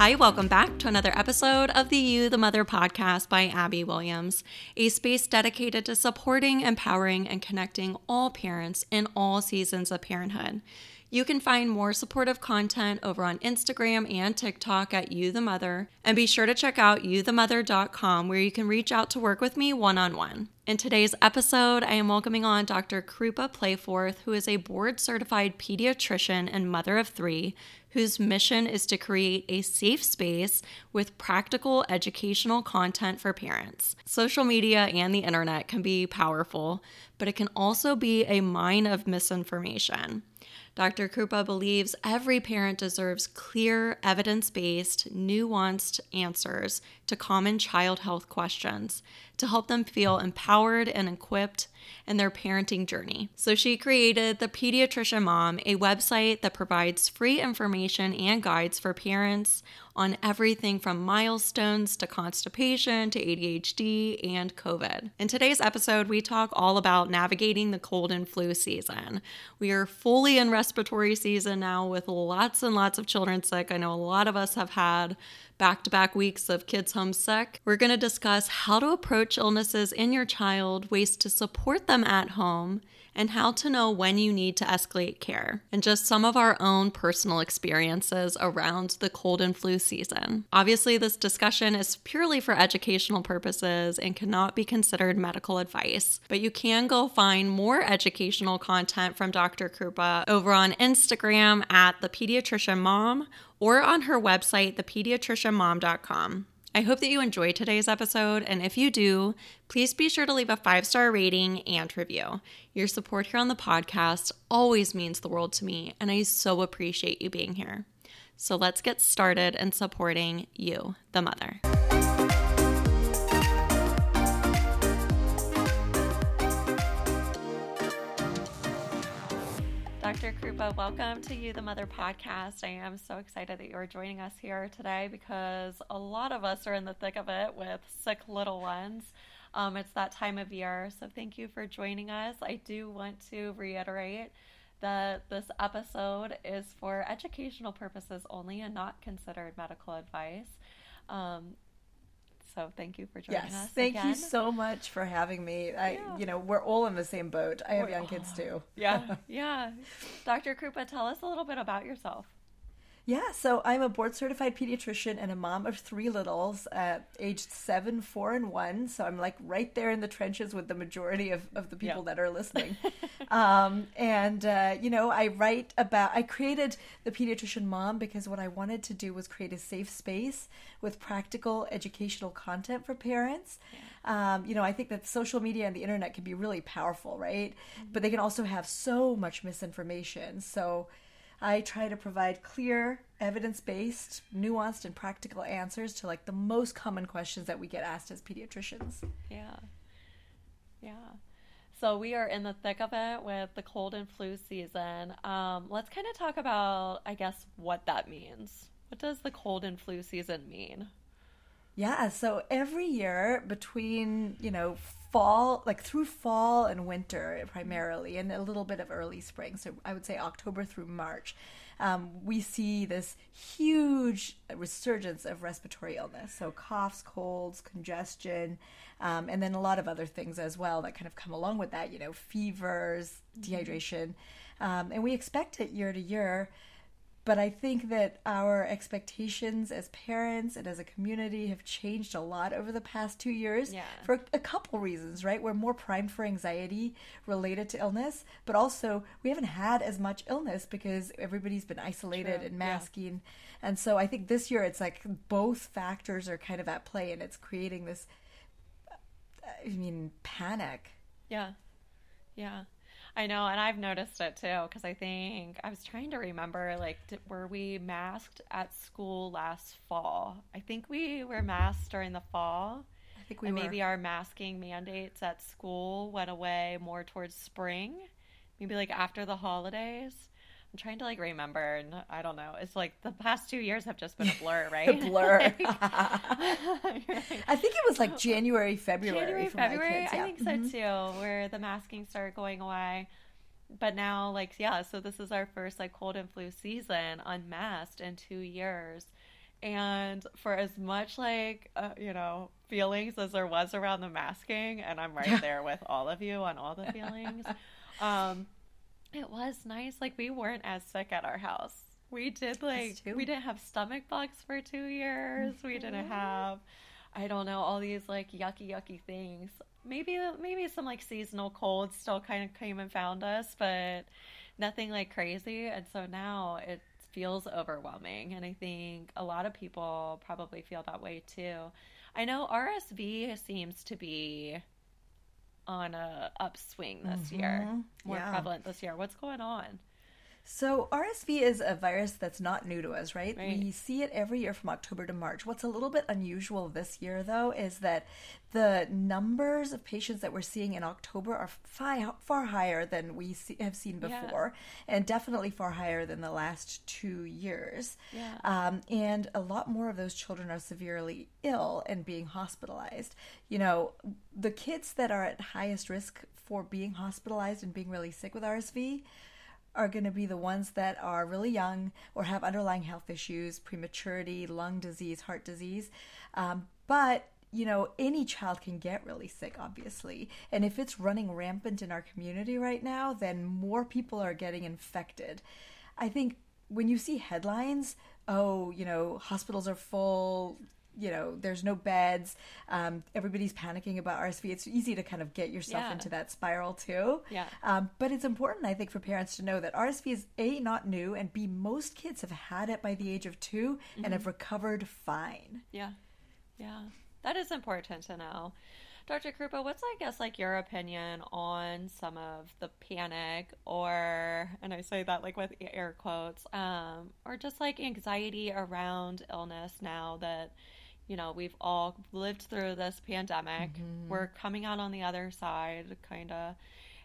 Hi, welcome back to another episode of the You the Mother podcast by Abby Williams, a space dedicated to supporting, empowering, and connecting all parents in all seasons of parenthood. You can find more supportive content over on Instagram and TikTok at You the Mother, and be sure to check out youthemother.com where you can reach out to work with me one on one. In today's episode, I am welcoming on Dr. Krupa Playforth, who is a board certified pediatrician and mother of three whose mission is to create a safe space with practical educational content for parents. Social media and the internet can be powerful, but it can also be a mine of misinformation. Dr. Krupa believes every parent deserves clear, evidence based, nuanced answers to common child health questions to help them feel empowered and equipped in their parenting journey. So she created The Pediatrician Mom, a website that provides free information and guides for parents on everything from milestones to constipation to ADHD and COVID. In today's episode, we talk all about navigating the cold and flu season. We are fully in respiratory season now with lots and lots of children sick. I know a lot of us have had back to back weeks of kids homesick. We're going to discuss how to approach illnesses in your child, ways to support them at home, and how to know when you need to escalate care, and just some of our own personal experiences around the cold and flu season. Obviously, this discussion is purely for educational purposes and cannot be considered medical advice, but you can go find more educational content from Dr. Krupa over on Instagram at the pediatrician mom or on her website, thepediatricianmom.com. I hope that you enjoyed today's episode, and if you do, please be sure to leave a five star rating and review. Your support here on the podcast always means the world to me, and I so appreciate you being here. So let's get started in supporting you, the mother. Dr. Krupa, welcome to You the Mother podcast. I am so excited that you're joining us here today because a lot of us are in the thick of it with sick little ones. Um, it's that time of year. So thank you for joining us. I do want to reiterate that this episode is for educational purposes only and not considered medical advice. Um, so thank you for joining yes, us. Thank again. you so much for having me. I, Yeah. you know, we're all in the same boat. I have We're- young kids too. Yeah, yeah. Dr. Krupa, tell us a little bit about yourself. Yeah, so I'm a board certified pediatrician and a mom of three littles, uh, aged seven, four, and one. So I'm like right there in the trenches with the majority of, of the people Yeah. that are listening. um, and, uh, you know, I write about, I created the pediatrician mom because what I wanted to do was create a safe space with practical educational content for parents. Um, you know, I think that social media and the internet can be really powerful, right? But they can also have so much misinformation. So, I try to provide clear, evidence based, nuanced, and practical answers to like the most common questions that we get asked as pediatricians. Yeah. Yeah. So we are in the thick of it with the cold and flu season. Um, let's kind of talk about, I guess, what that means. What does the cold and flu season mean? Yeah, so every year between, you know, fall, like through fall and winter primarily, and a little bit of early spring, so I would say October through March, um, we see this huge resurgence of respiratory illness. So coughs, colds, congestion, um, and then a lot of other things as well that kind of come along with that, you know, fevers, dehydration. Um, and we expect it year to year. But I think that our expectations as parents and as a community have changed a lot over the past two years Yeah. for a couple reasons, right? We're more primed for anxiety related to illness, but also we haven't had as much illness because everybody's been isolated True, and yeah. masking. And so I think this year it's like both factors are kind of at play and it's creating this, I mean, panic. Yeah. Yeah. I know, and I've noticed it too because I think I was trying to remember like, did, were we masked at school last fall? I think we were masked during the fall. I think we and were. maybe our masking mandates at school went away more towards spring, maybe like after the holidays. I'm trying to like remember, and I don't know. It's like the past two years have just been a blur, right? a blur. Like- I think it was like January, February. January, February, kids, I think so Mhm. too, where the masking started going away. But now, like, yeah, so this is our first like cold and flu season unmasked in two years. and for as much like uh, you know feelings as there was around the masking, and I'm right there with all of you on all the feelings. um, it was nice. Like we weren't as sick at our house. We did like we didn't have stomach bugs for two years. Mm-hmm. We didn't mm-hmm. have I don't know all these like yucky yucky things. Maybe maybe some like seasonal colds still kind of came and found us, but nothing like crazy. And so now it feels overwhelming, and I think a lot of people probably feel that way too. I know RSV seems to be on a upswing this mm-hmm. year, more yeah. prevalent this year. What's going on? So, RSV is a virus that's not new to us, right? right? We see it every year from October to March. What's a little bit unusual this year, though, is that the numbers of patients that we're seeing in October are far, far higher than we see, have seen before, yeah. and definitely far higher than the last two years. Yeah. Um, and a lot more of those children are severely ill and being hospitalized. You know, the kids that are at highest risk for being hospitalized and being really sick with RSV are going to be the ones that are really young or have underlying health issues, prematurity, lung disease, heart disease. Um, but you know, any child can get really sick, obviously. And if it's running rampant in our community right now, then more people are getting infected. I think when you see headlines, oh, you know, hospitals are full, you know, there's no beds. Um, everybody's panicking about RSV. It's easy to kind of get yourself yeah. into that spiral too. Yeah. Um, but it's important, I think, for parents to know that RSV is a not new, and b most kids have had it by the age of 2 mm-hmm. and have recovered fine. Yeah. Yeah. That is important to know. Dr. Krupa, what's I guess like your opinion on some of the panic or and I say that like with air quotes, um, or just like anxiety around illness now that you know, we've all lived through this pandemic. Mm-hmm. We're coming out on the other side, kind of.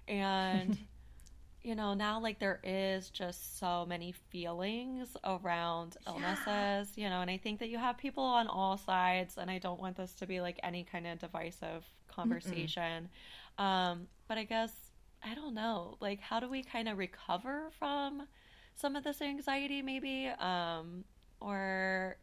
And, you know, now like there is just so many feelings around illnesses, yeah. you know, and I think that you have people on all sides, and I don't want this to be like any kind of divisive conversation. Um, but I guess, I don't know, like, how do we kind of recover from some of this anxiety, maybe? Um, or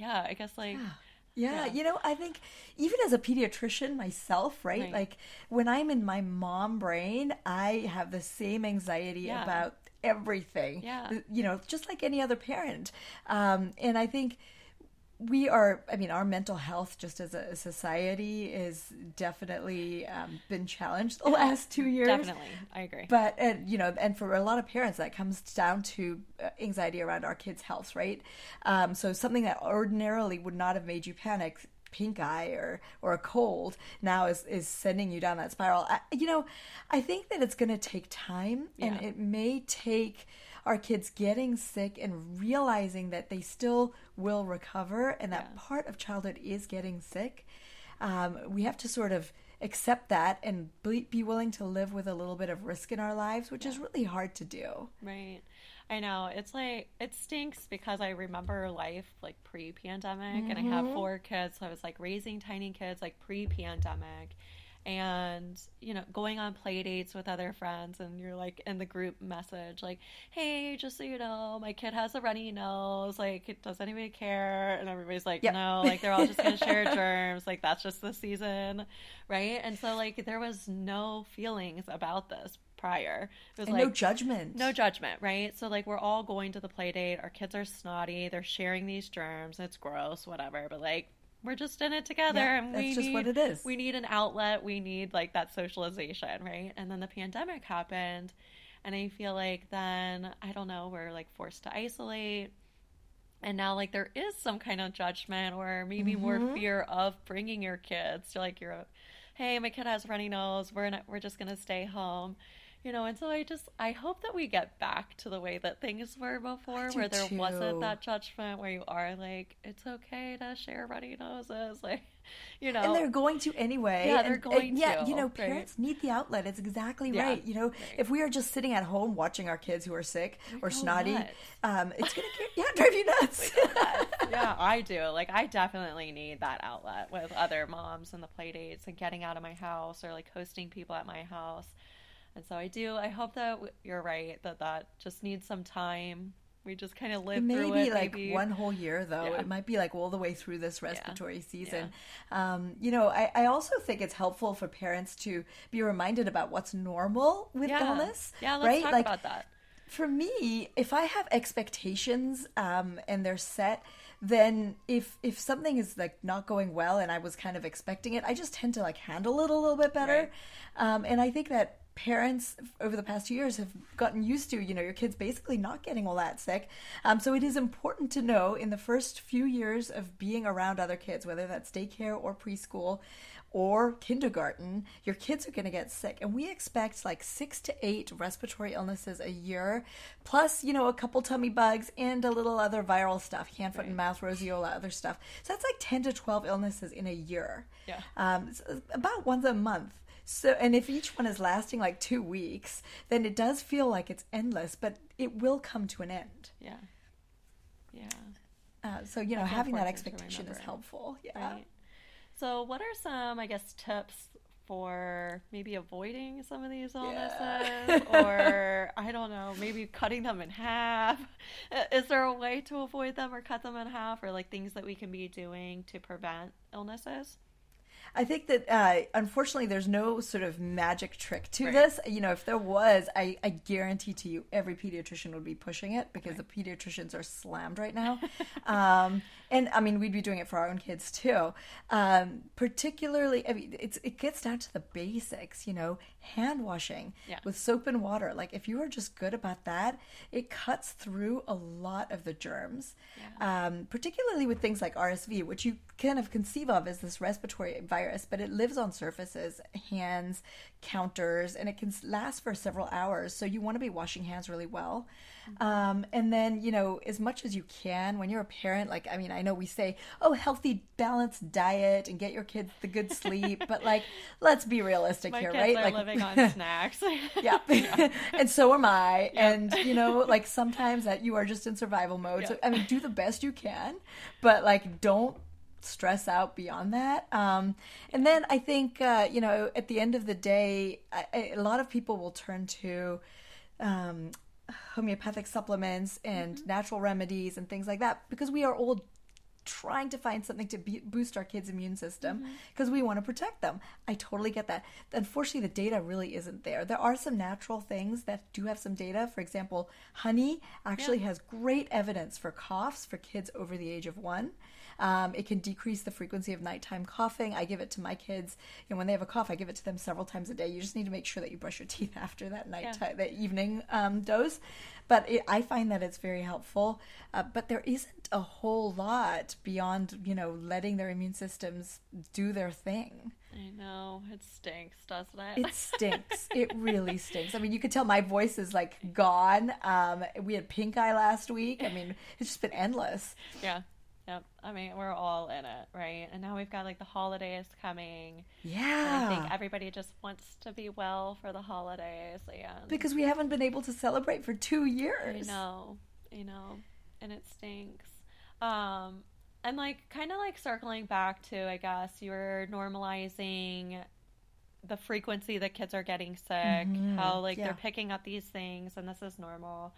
yeah, I guess like. Yeah. Yeah, yeah, you know, I think even as a pediatrician myself, right? right? Like when I'm in my mom brain, I have the same anxiety yeah. about everything. Yeah. You know, just like any other parent. Um, and I think we are i mean our mental health just as a society is definitely um, been challenged the last two years. definitely. I agree. But and you know and for a lot of parents that comes down to uh, anxiety around our kids health right? Um, so something that ordinarily would not have made you panic pink eye or or a cold now is is sending you down that spiral. I, you know i think that it's going to take time yeah. and it may take our kids getting sick and realizing that they still will recover and that yeah. part of childhood is getting sick. Um, we have to sort of accept that and be willing to live with a little bit of risk in our lives, which yeah. is really hard to do. Right. I know. It's like, it stinks because I remember life like pre pandemic mm-hmm. and I have mm-hmm. four kids. So I was like raising tiny kids like pre pandemic and you know going on play dates with other friends and you're like in the group message like hey just so you know my kid has a runny nose like does anybody care and everybody's like yep. no like they're all just gonna share germs like that's just the season right and so like there was no feelings about this prior. It was and like no judgment. No judgment, right? So like we're all going to the play date. Our kids are snotty. They're sharing these germs. It's gross, whatever. But like we're just in it together yeah, and we that's need, what it is. we need an outlet. We need like that socialization right? And then the pandemic happened and i feel like then i don't know we're like forced to isolate. And now like there is some kind of judgment or maybe mm-hmm. more fear of bringing your kids to like your hey my kid has runny nose. We're not we're just gonna stay home you know and so i just i hope that we get back to the way that things were before where there too. wasn't that judgment where you are like it's okay to share runny noses like you know? and they're going to anyway. Yeah they're going and, to yeah you know parents right? need the outlet. It's exactly yeah, right you know? Right. if we are just sitting at home watching our kids who are sick or snotty um it's gonna get, yeah drive you nuts. Yeah i do. Like i definitely need that outlet with other moms and the play dates and getting out of my house or like hosting people at my house and so I do, I hope that you're right that that just needs some time We just kind of live It may through it. like maybe. Like one whole year, though. Yeah. It might be like all the way through this respiratory season. Um, you know, I, I also think it's helpful for parents to be reminded about what's normal with yeah. illness. Yeah, let's right? talk like, about that. for me, if I have expectations um, and they're set, then if if something is like not going well and I was kind of expecting it, I just tend to like handle it a little bit better. Um, and I think that parents over the past years have gotten used to you know your kids basically not getting all that sick um, so it is important to know in the first few years of being around other kids whether that's daycare or preschool or kindergarten, your kids are going to get sick. And we expect like six to eight respiratory illnesses a year, plus, you know, a couple tummy bugs and a little other viral stuff, hand, foot, and mouth, roseola, other stuff. So that's like 10 to 12 illnesses in a year. Yeah. Um, about once a month. So, and if each one is lasting like two weeks, then it does feel like it's endless, but it will come to an end. Yeah. Yeah. Uh, so, you know, That's having that expectation is helpful. Yeah. Right. So, what are some, I guess, tips for maybe avoiding some of these illnesses, Yeah. or I don't know, maybe cutting them in half? Is there a way to avoid them or cut them in half, or like things that we can be doing to prevent illnesses? I think that uh, unfortunately there's no sort of magic trick to Right. this. You know, if there was, I, I guarantee to you every pediatrician would be pushing it because the pediatricians are slammed right now. um, and I mean, we'd be doing it for our own kids too. Um, particularly, I mean, it's it gets down to the basics. You know, hand washing Yeah. with soap and water. Like if you are just good about that, it cuts through a lot of the germs. Um, particularly with things like RSV, which you kind of conceive of as this respiratory virus, but it lives on surfaces, hands, counters, and it can last for several hours. So you want to be washing hands really well. Um, and then, you know, as much as you can, when you're a parent, like, I mean, I know we say, oh, healthy, balanced diet and get your kids the good sleep, but like, let's be realistic My here, kids right? are like, living on snacks. yeah. and so am I. And, you know, like sometimes that you are just in survival mode. So, I mean, do the best you can, but like, don't stress out beyond that. Um, and then I think, uh, you know, at the end of the day, I, I, a lot of people will turn to, um, homeopathic supplements and mm-hmm. natural remedies and things like that because we are all trying to find something to be, boost our kids' immune system mm-hmm. because we want to protect them. I totally get that. Unfortunately, the data really isn't there. There are some natural things that do have some data. For example, honey actually has great evidence for coughs for kids over the age of one. Um, it can decrease the frequency of nighttime coughing. I give it to my kids, and when they have a cough, I give it to them several times a day. You just need to make sure that you brush your teeth after that night, that evening um, dose. But it, I find that it's very helpful. Uh, but there isn't a whole lot beyond, you know, letting their immune systems do their thing. I know it stinks, doesn't it? It stinks. it really stinks. I mean, you could tell my voice is like gone. Um, we had pink eye last week. I mean, it's just been endless. yeah. Yep. I mean, we're all in it, right? And now we've got like the holidays coming. And I think everybody just wants to be well for the holidays. And Because we haven't been able to celebrate for two years. I know, You know, and it stinks. Um, and like kind of like circling back to, I guess you were normalizing the frequency that kids are getting sick, how like yeah. they're picking up these things, and this is normal.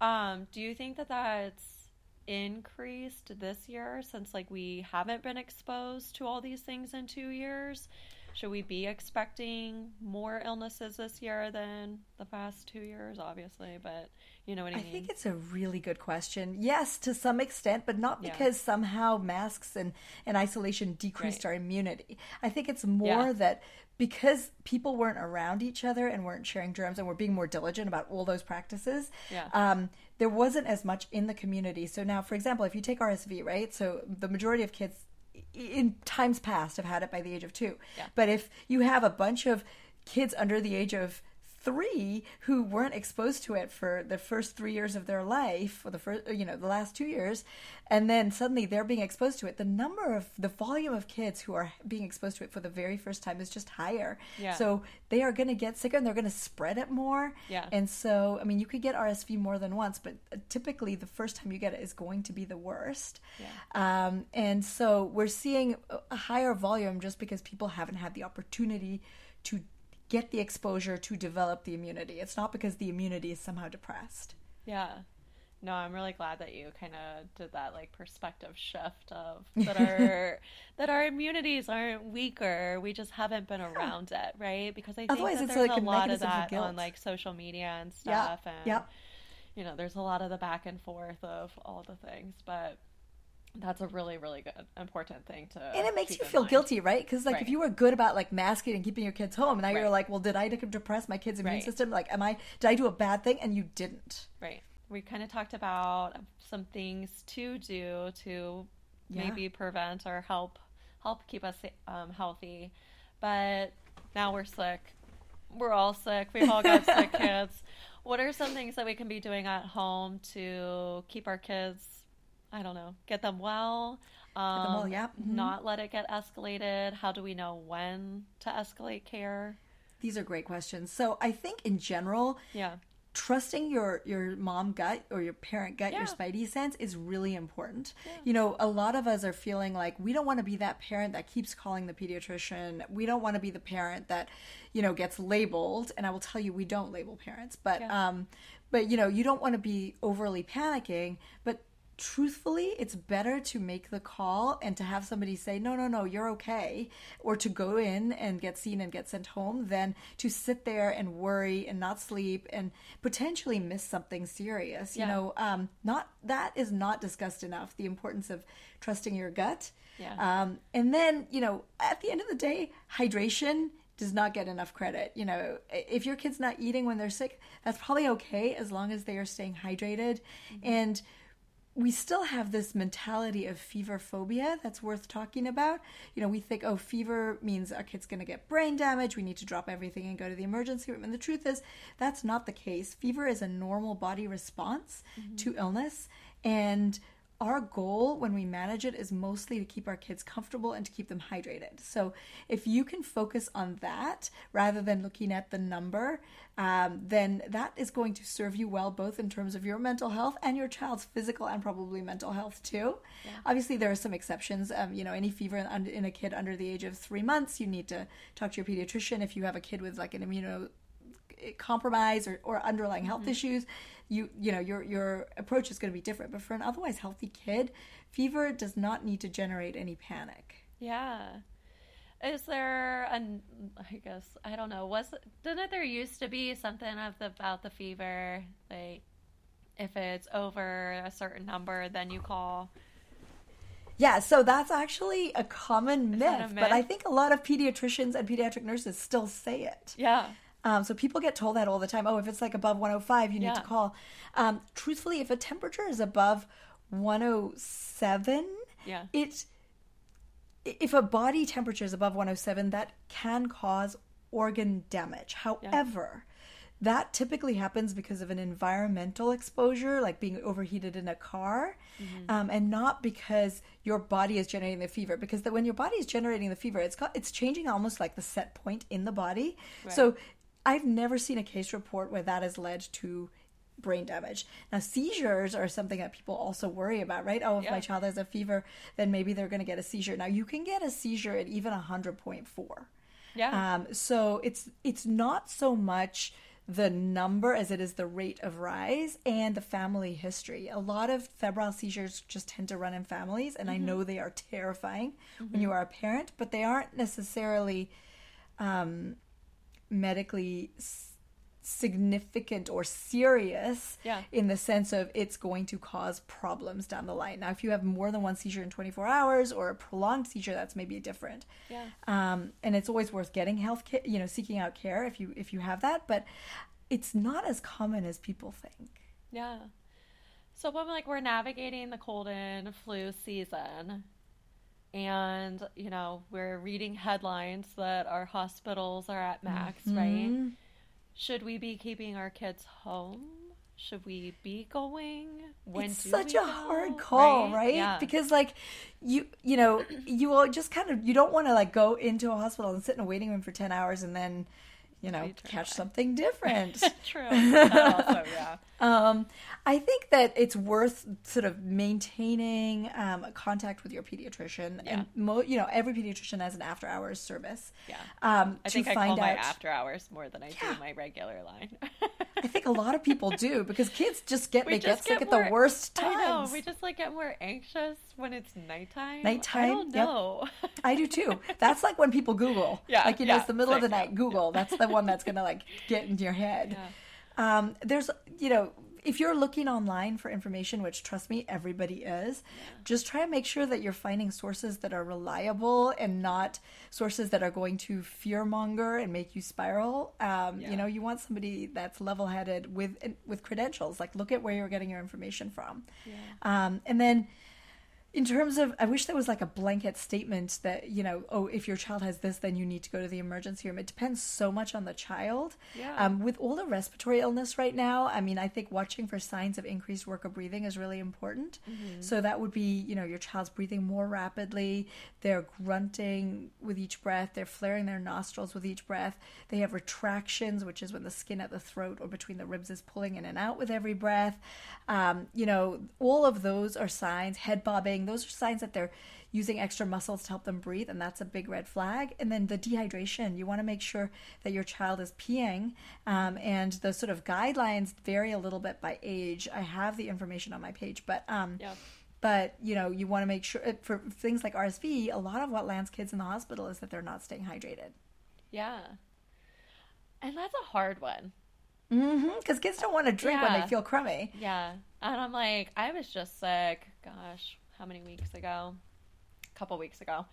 Um, do you think that that's increased this year since like we haven't been exposed to all these things in two years? Should we be expecting more illnesses this year than the past two years? Obviously, but you know what I, I mean. think it's a really good question. Yes, to some extent, but not Yeah. because somehow masks and, and isolation decreased Right. our immunity. I think it's more Yeah. that because people weren't around each other and weren't sharing germs and were being more diligent about all those practices, Yeah. um, there wasn't as much in the community. So now, for example, if you take RSV, right? So the majority of kids in times past have had it by the age of two. Yeah. But if you have a bunch of kids under the age of three who weren't exposed to it for the first three years of their life or the first you know the last two years and then suddenly they're being exposed to it the number of the volume of kids who are being exposed to it for the very first time is just higher Yeah. so they are going to get sicker and they're going to spread it more Yeah. and so i mean you could get rsv more than once but typically the first time you get it is going to be the worst Yeah. um, and so we're seeing a- a higher volume just because people haven't had the opportunity to get the exposure to develop the immunity. It's not because the immunity is somehow depressed. Yeah. no, I'm really glad that you kind of did that like perspective shift of that our that our immunities aren't weaker. We just haven't been around it, right? Because I think Otherwise that it's there's like a lot of that on like social media and Yeah, stuff, and yeah. you know, there's a lot of the back and forth of all the things, but that's a really, really good, important thing to. and it makes you feel mind. guilty, right? Because like Right. if you were good about like masking and keeping your kids home, now you're like, well, did I depress my kid's immune Right. system? Like, am I? Did I do a bad thing? And you didn't. Right. We kind of talked about some things to do to Yeah. maybe prevent or help help keep us um, healthy, but now we're sick. We're all sick. We've all got sick kids. What are some things that we can be doing at home to keep our kids? I don't know, get them well. Um, them well, yeah. Mhm. Not let it get escalated. How do we know when to escalate care? These are great questions. So I think in general, Yeah. trusting your your mom gut or your parent gut, your spidey sense is really important. You know, a lot of us are feeling like we don't want to be that parent that keeps calling the pediatrician. We don't want to be the parent that, you know, gets labeled. And I will tell you, we don't label parents, but Yeah. um, but you know, you don't want to be overly panicking, but truthfully it's better to make the call and to have somebody say no no no you're okay or to go in and get seen and get sent home than to sit there and worry and not sleep and potentially miss something serious you know? Um, not that is not discussed enough the importance of trusting your gut. Yeah. um, and then you know at the end of the day hydration does not get enough credit you know? If your kid's not eating when they're sick that's probably okay as long as they are staying hydrated. And we still have this mentality of fever phobia that's worth talking about. You know, we think, oh, fever means our kid's going to get brain damage. We need to drop everything and go to the emergency room. And the truth is, that's not the case. Fever is a normal body response mm-hmm. to illness. And our goal when we manage it is mostly to keep our kids comfortable and to keep them hydrated. So if you can focus on that rather than looking at the number, um, then that is going to serve you well both in terms of your mental health and your child's physical and probably mental health too. Obviously, there are some exceptions. Um, you know, any fever in, in a kid under the age of three months, you need to talk to your pediatrician. If you have a kid with like an immuno compromise or, or underlying health issues you you know your your approach is going to be different. But for an otherwise healthy kid fever does not need to generate any panic. Yeah. Is there an I guess I don't know, was didn't there used to be something of the, about the fever? Like if it's over a certain number then you call? Yeah so that's actually a common myth, a but i think a lot of pediatricians and pediatric nurses still say it. Yeah. Um, so people get told that all the time. Oh, if it's like above 105, you need Yeah. to call. Um, truthfully, if a temperature is above 107, Yeah. it if a body temperature is above 107, that can cause organ damage. However, that typically happens because of an environmental exposure, like being overheated in a car, um, and not because your body is generating the fever. Because the, when your body is generating the fever, it's got, it's changing almost like the set point in the body. So I've never seen a case report where that has led to brain damage. Now, seizures are something that people also worry about, right? Oh, if my child has a fever, then maybe they're going to get a seizure. Now, you can get a seizure at even 100.4. Yeah. Um, so it's it's not so much the number as it is the rate of rise and the family history. A lot of febrile seizures just tend to run in families, and I know they are terrifying when you are a parent, but they aren't necessarily um, medically significant or serious Yeah. in the sense of it's going to cause problems down the line. Now, if you have more than one seizure in 24 hours or a prolonged seizure, that's maybe different. Yeah. Um, and it's always worth getting health care, you know, seeking out care if you if you have that, but it's not as common as people think. Yeah. So when like we're navigating the cold and flu season and you know, we're reading headlines that our hospitals are at max, Mm-hmm. right? Should we be keeping our kids home? Should we be going? When it's such a go? hard call, right? Yeah. Because like you you know, you will just kind of you don't want to like go into a hospital and sit in a waiting room for 10 hours and then you know, catch something different. True. Also, yeah. Um, I think that it's worth sort of maintaining um, contact with your pediatrician, Yeah. and mo- you know every pediatrician has an after hours service. Yeah. Um, I to think I call my after hours more than I Yeah. do my regular line. I think a lot of people do because kids just get We they just get sick get at the worst times. I know. We just like get more anxious when it's nighttime. Nighttime, I don't yep. know. I do too. That's like when people Google. Yeah, Like, you know, it's the middle of the night, Google. That's the one that's going to like get into your head. Um, there's, you know, if you're looking online for information, which trust me, everybody is, just try and make sure that you're finding sources that are reliable and not sources that are going to fearmonger and make you spiral. Um, Yeah. You know, you want somebody that's level-headed with with credentials. Like, look at where you're getting your information from, um, and then in terms of i wish there was like a blanket statement that you know oh if your child has this then you need to go to the emergency room. It depends so much on the child. Yeah. um, with all the respiratory illness right now i mean i think watching for signs of increased work of breathing is really important. So that would be you know your child's breathing more rapidly. They're grunting with each breath. They're flaring their nostrils with each breath. They have retractions which is when the skin at the throat or between the ribs is pulling in and out with every breath. Um, you know all of those are signs. Head bobbing those are signs that they're using extra muscles to help them breathe and that's a big red flag and then the dehydration you want to make sure that your child is peeing um, and the sort of guidelines vary a little bit by age i have the information on my page but um, Yeah. but you know you want to make sure for things like rsv a lot of what lands kids in the hospital is that they're not staying hydrated Yeah. And that's a hard one. because kids don't want to drink when they feel crummy Yeah. And I'm like, I was just sick, gosh, how many weeks ago? A couple weeks ago.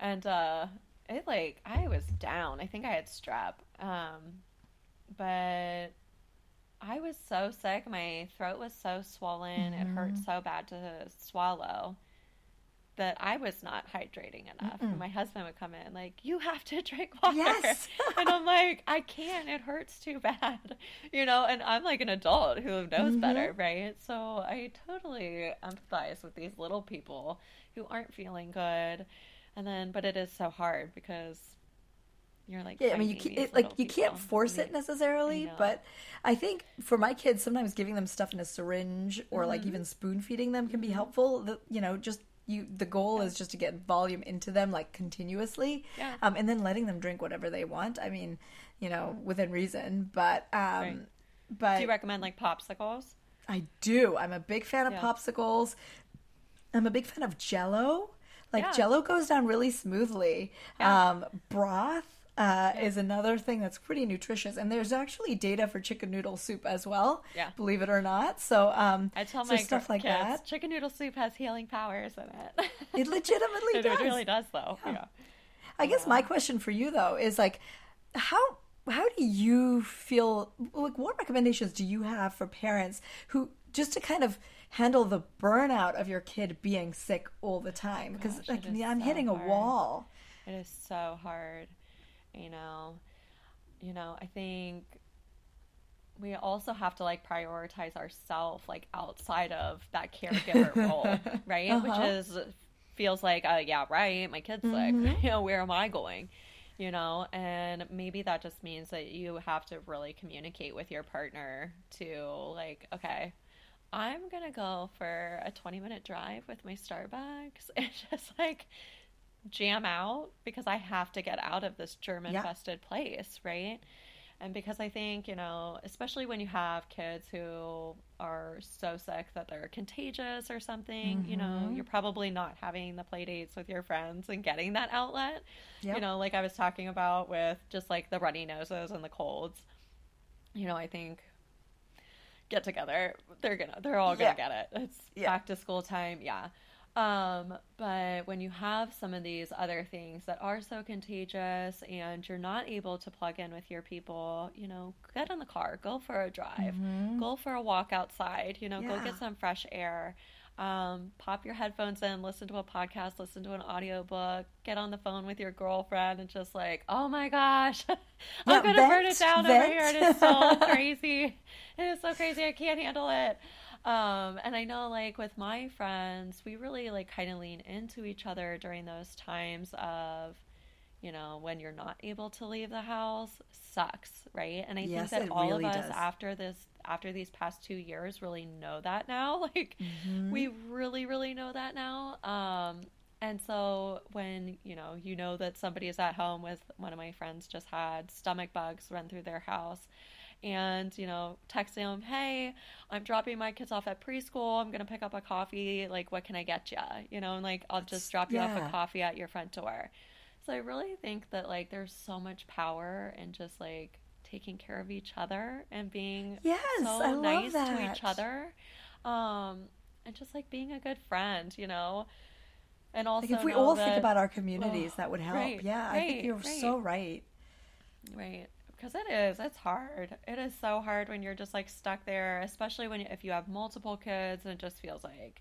And uh it like I was down. I think I had strep. Um but I was so sick. My throat was so swollen. It hurt so bad to swallow that I was not hydrating enough. And my husband would come in like, "You have to drink water." Yes. and I'm like, "I can't. It hurts too bad." You know, and I'm like an adult who knows better, right? So I totally empathize with these little people who aren't feeling good. And then but it is so hard because you're like Yeah, I mean, you can't, it, like you can't force I it necessarily, know. but I think for my kids, sometimes giving them stuff in a syringe or Mm-hmm. like even spoon feeding them can be helpful. The, you know, just you. The goal is just to get volume into them like continuously, Yeah. um, and then letting them drink whatever they want. I mean, you know, within reason, but um, Right. but Do you recommend like popsicles? I do. I'm a big fan of Yeah. popsicles. I'm a big fan of Jello. Like Yeah. Jello goes down really smoothly. Yeah. Um, broth uh, is another thing that's pretty nutritious, and there's actually data for chicken noodle soup as well. Yeah. believe it or not. So um, I tell so my stuff like kids, that. chicken noodle soup has healing powers in it. It legitimately it, does. it really does, though. Yeah. I guess my question for you though is like, how how do you feel? Like, what recommendations do you have for parents who just to kind of handle the burnout of your kid being sick all the time? Because like I'm so hitting a wall. It is so hard, you know. You know, I think we also have to like prioritize ourselves like outside of that caregiver role, right? Uh-huh. Which is feels like, uh, yeah, right, my kid's Mm-hmm. sick. You know, where am I going? You know, and maybe that just means that you have to really communicate with your partner to like, okay, I'm gonna go for a 20 minute drive with my Starbucks and just like jam out because I have to get out of this germ Yeah. infested place, right? And because I think, you know, especially when you have kids who are so sick that they're contagious or something, you know, Mm-hmm. you're probably not having the play dates with your friends and getting that outlet. Yep. You know, like I was talking about with just like the runny noses and the colds. You know, I think get together, they're gonna they're all gonna Yeah. get it. It's Yeah. back to school time, yeah. Um, but when you have some of these other things that are so contagious and you're not able to plug in with your people, you know, get in the car, go for a drive, go for a walk outside, you know, go get some fresh air. Um, pop your headphones in, listen to a podcast, listen to an audiobook, get on the phone with your girlfriend and just like, oh my gosh, I'm Yeah, gonna burn it down over here. It is so crazy. It is so crazy. I can't handle it. Um, and I know like with my friends, we really like kind of lean into each other during those times of, you know, when you're not able to leave the house sucks, right? And I Yes, think that all really of us does. after this after these past 2 years really know that now. Like we really really know that now. Um and so when, you know, you know that somebody is at home with one of my friends just had stomach bugs run through their house and you know texting them hey i'm dropping my kids off at preschool i'm gonna pick up a coffee like what can i get you you know and like i'll just drop you off a coffee at your front door so i really think that like there's so much power in just like taking care of each other and being Yes, so I love nice to each other um and just like being a good friend you know and also Like if we all that- think about our communities, Oh, that would help. right, yeah, I think you're right. so right. Right. Because it is. It's hard. It is so hard when you're just like stuck there, especially when if you have multiple kids and it just feels like.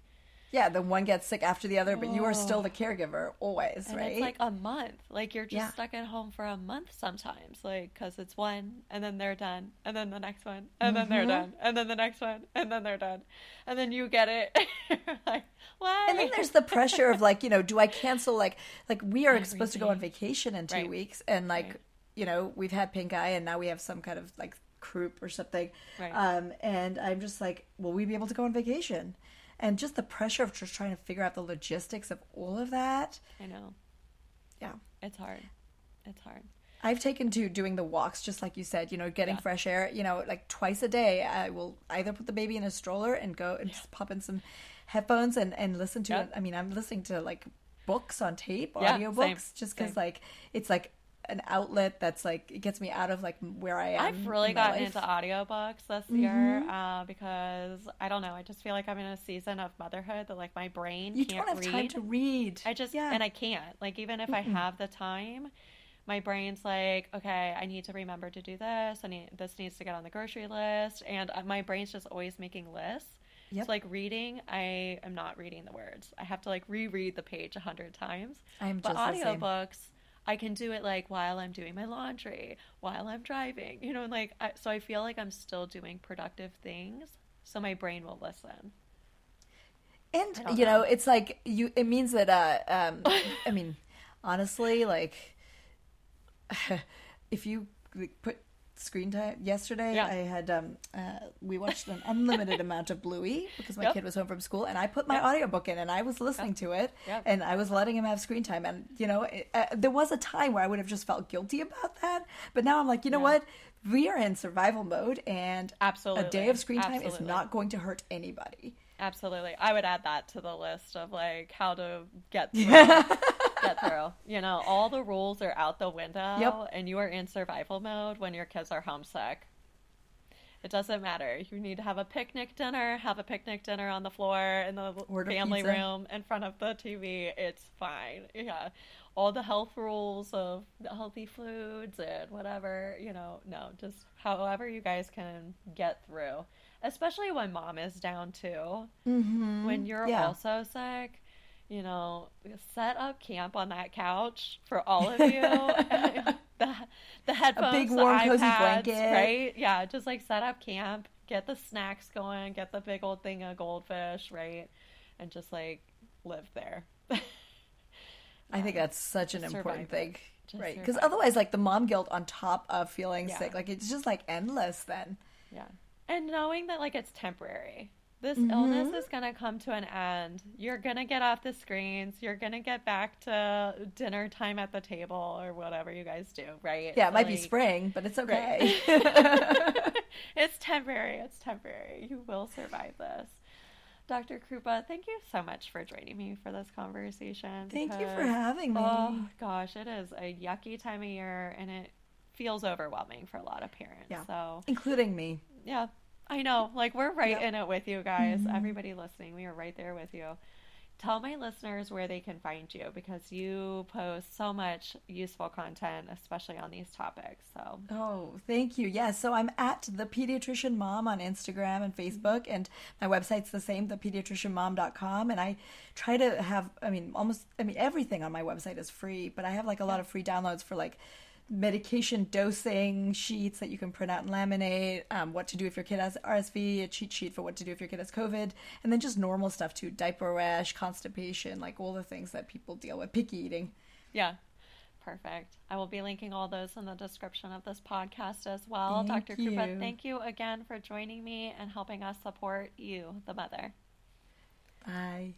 Yeah, the one gets sick after the other, but you are still the caregiver always, And right? it's like a month. Like you're just Yeah. stuck at home for a month sometimes. Like, because it's one and then they're done. And then the next one. And then they're Mhm. done. And then the next one. And then they're done. And then you get it. You're like, what? and then there's the pressure of like, you know, do I cancel like like we are supposed to go on vacation in two Right. weeks and like, Right. You know, we've had pink eye and now we have some kind of like croup or something. Right. Um and I'm just like, will we be able to go on vacation? And just the pressure of just trying to figure out the logistics of all of that. I know. Yeah. It's hard. It's hard. I've taken to doing the walks, just like you said, you know, getting Yeah. fresh air, you know, like twice a day. I will either put the baby in a stroller and go and just pop in some headphones and, and listen to Yeah. it. I mean, I'm listening to like books on tape, Yeah, audiobooks, same, just because like it's like an outlet that's like, it gets me out of like where I am. I've really gotten life. Mm-hmm. into audiobooks this year uh, because I don't know. I just feel like I'm in a season of motherhood that like my brain You can't don't have read. time to read. I just yeah. and I can't. Like even if I have the time, my brain's like, okay, I need to remember to do this. I need this needs to get on the grocery list, and uh, my brain's just always making lists. Yep. So like reading, I am not reading the words. I have to like reread the page a hundred times. I'm But just the same. audiobooks, I can do it like while I'm doing my laundry, while I'm driving, you know, like I, so I feel like I'm still doing productive things, so my brain will listen. And you know, know. it's like you. It means that. Uh, um, I mean, honestly, like if you like, put screen time yesterday, Yeah. I had um, uh, we watched an unlimited amount of Bluey because my Yep. kid was home from school, and I put my Yep. audiobook in, and I was listening to it, Yep. and I was letting him have screen time, and you know, it, uh, there was a time where I would have just felt guilty about that, but now I'm like, you know what? We are in survival mode, and Absolutely. a day of screen time is not going to hurt anybody. Absolutely. I would add that to the list of like how to get through. get through. You know, all the rules are out the window Yep. and you are in survival mode when your kids are homesick. It doesn't matter. You need to have a picnic dinner, have a picnic dinner on the floor in the Order family pizza. room in front of the TV. It's fine. Yeah. All the health rules of healthy foods and whatever, you know, no, just however you guys can get through. Especially when mom is down too Mm-hmm. when you're Yeah. also sick, you know, set up camp on that couch for all of you. the the headphones, a big the warm, cozy iPads, blanket. right? Yeah, just like set up camp, get the snacks going, get the big old thing of goldfish, right, and just like live there. I think um, that's such an Just important thing. Just Right. Because otherwise, like the mom guilt on top of feeling Yeah. sick, like it's just like endless then. Yeah. And knowing that like it's temporary. This Mm-hmm. illness is going to come to an end. You're going to get off the screens. You're going to get back to dinner time at the table or whatever you guys do, right? Yeah, it might be spring, but it's okay. it's temporary. It's temporary. You will survive this. Dr. Krupa, thank you so much for joining me for this conversation. Thank you for having me. Oh gosh, it is a yucky time of year and it feels overwhelming for a lot of parents. Yeah. So Including me. yeah, I know. Like we're right Yep. Mm-hmm. in it with you guys. Everybody listening, we are right there with you. Tell my listeners where they can find you because you post so much useful content, especially on these topics. So Oh, thank you. Yeah, so I'm at the pediatrician mom on Instagram and Facebook, and my website's the same, thepediatricianmom.com. And I try to have, I mean, almost, I mean, everything on my website is free, but I have like a lot of free downloads for like medication dosing sheets that you can print out and laminate, um, what to do if your kid has RSV, a cheat sheet for what to do if your kid has COVID, and then just normal stuff too diaper rash, constipation, like all the things that people deal with, picky eating. yeah, Perfect. I will be linking all those in the description of this podcast as well. Thank Dr. Krupa, thank you again for joining me and helping us support you, the mother. Bye.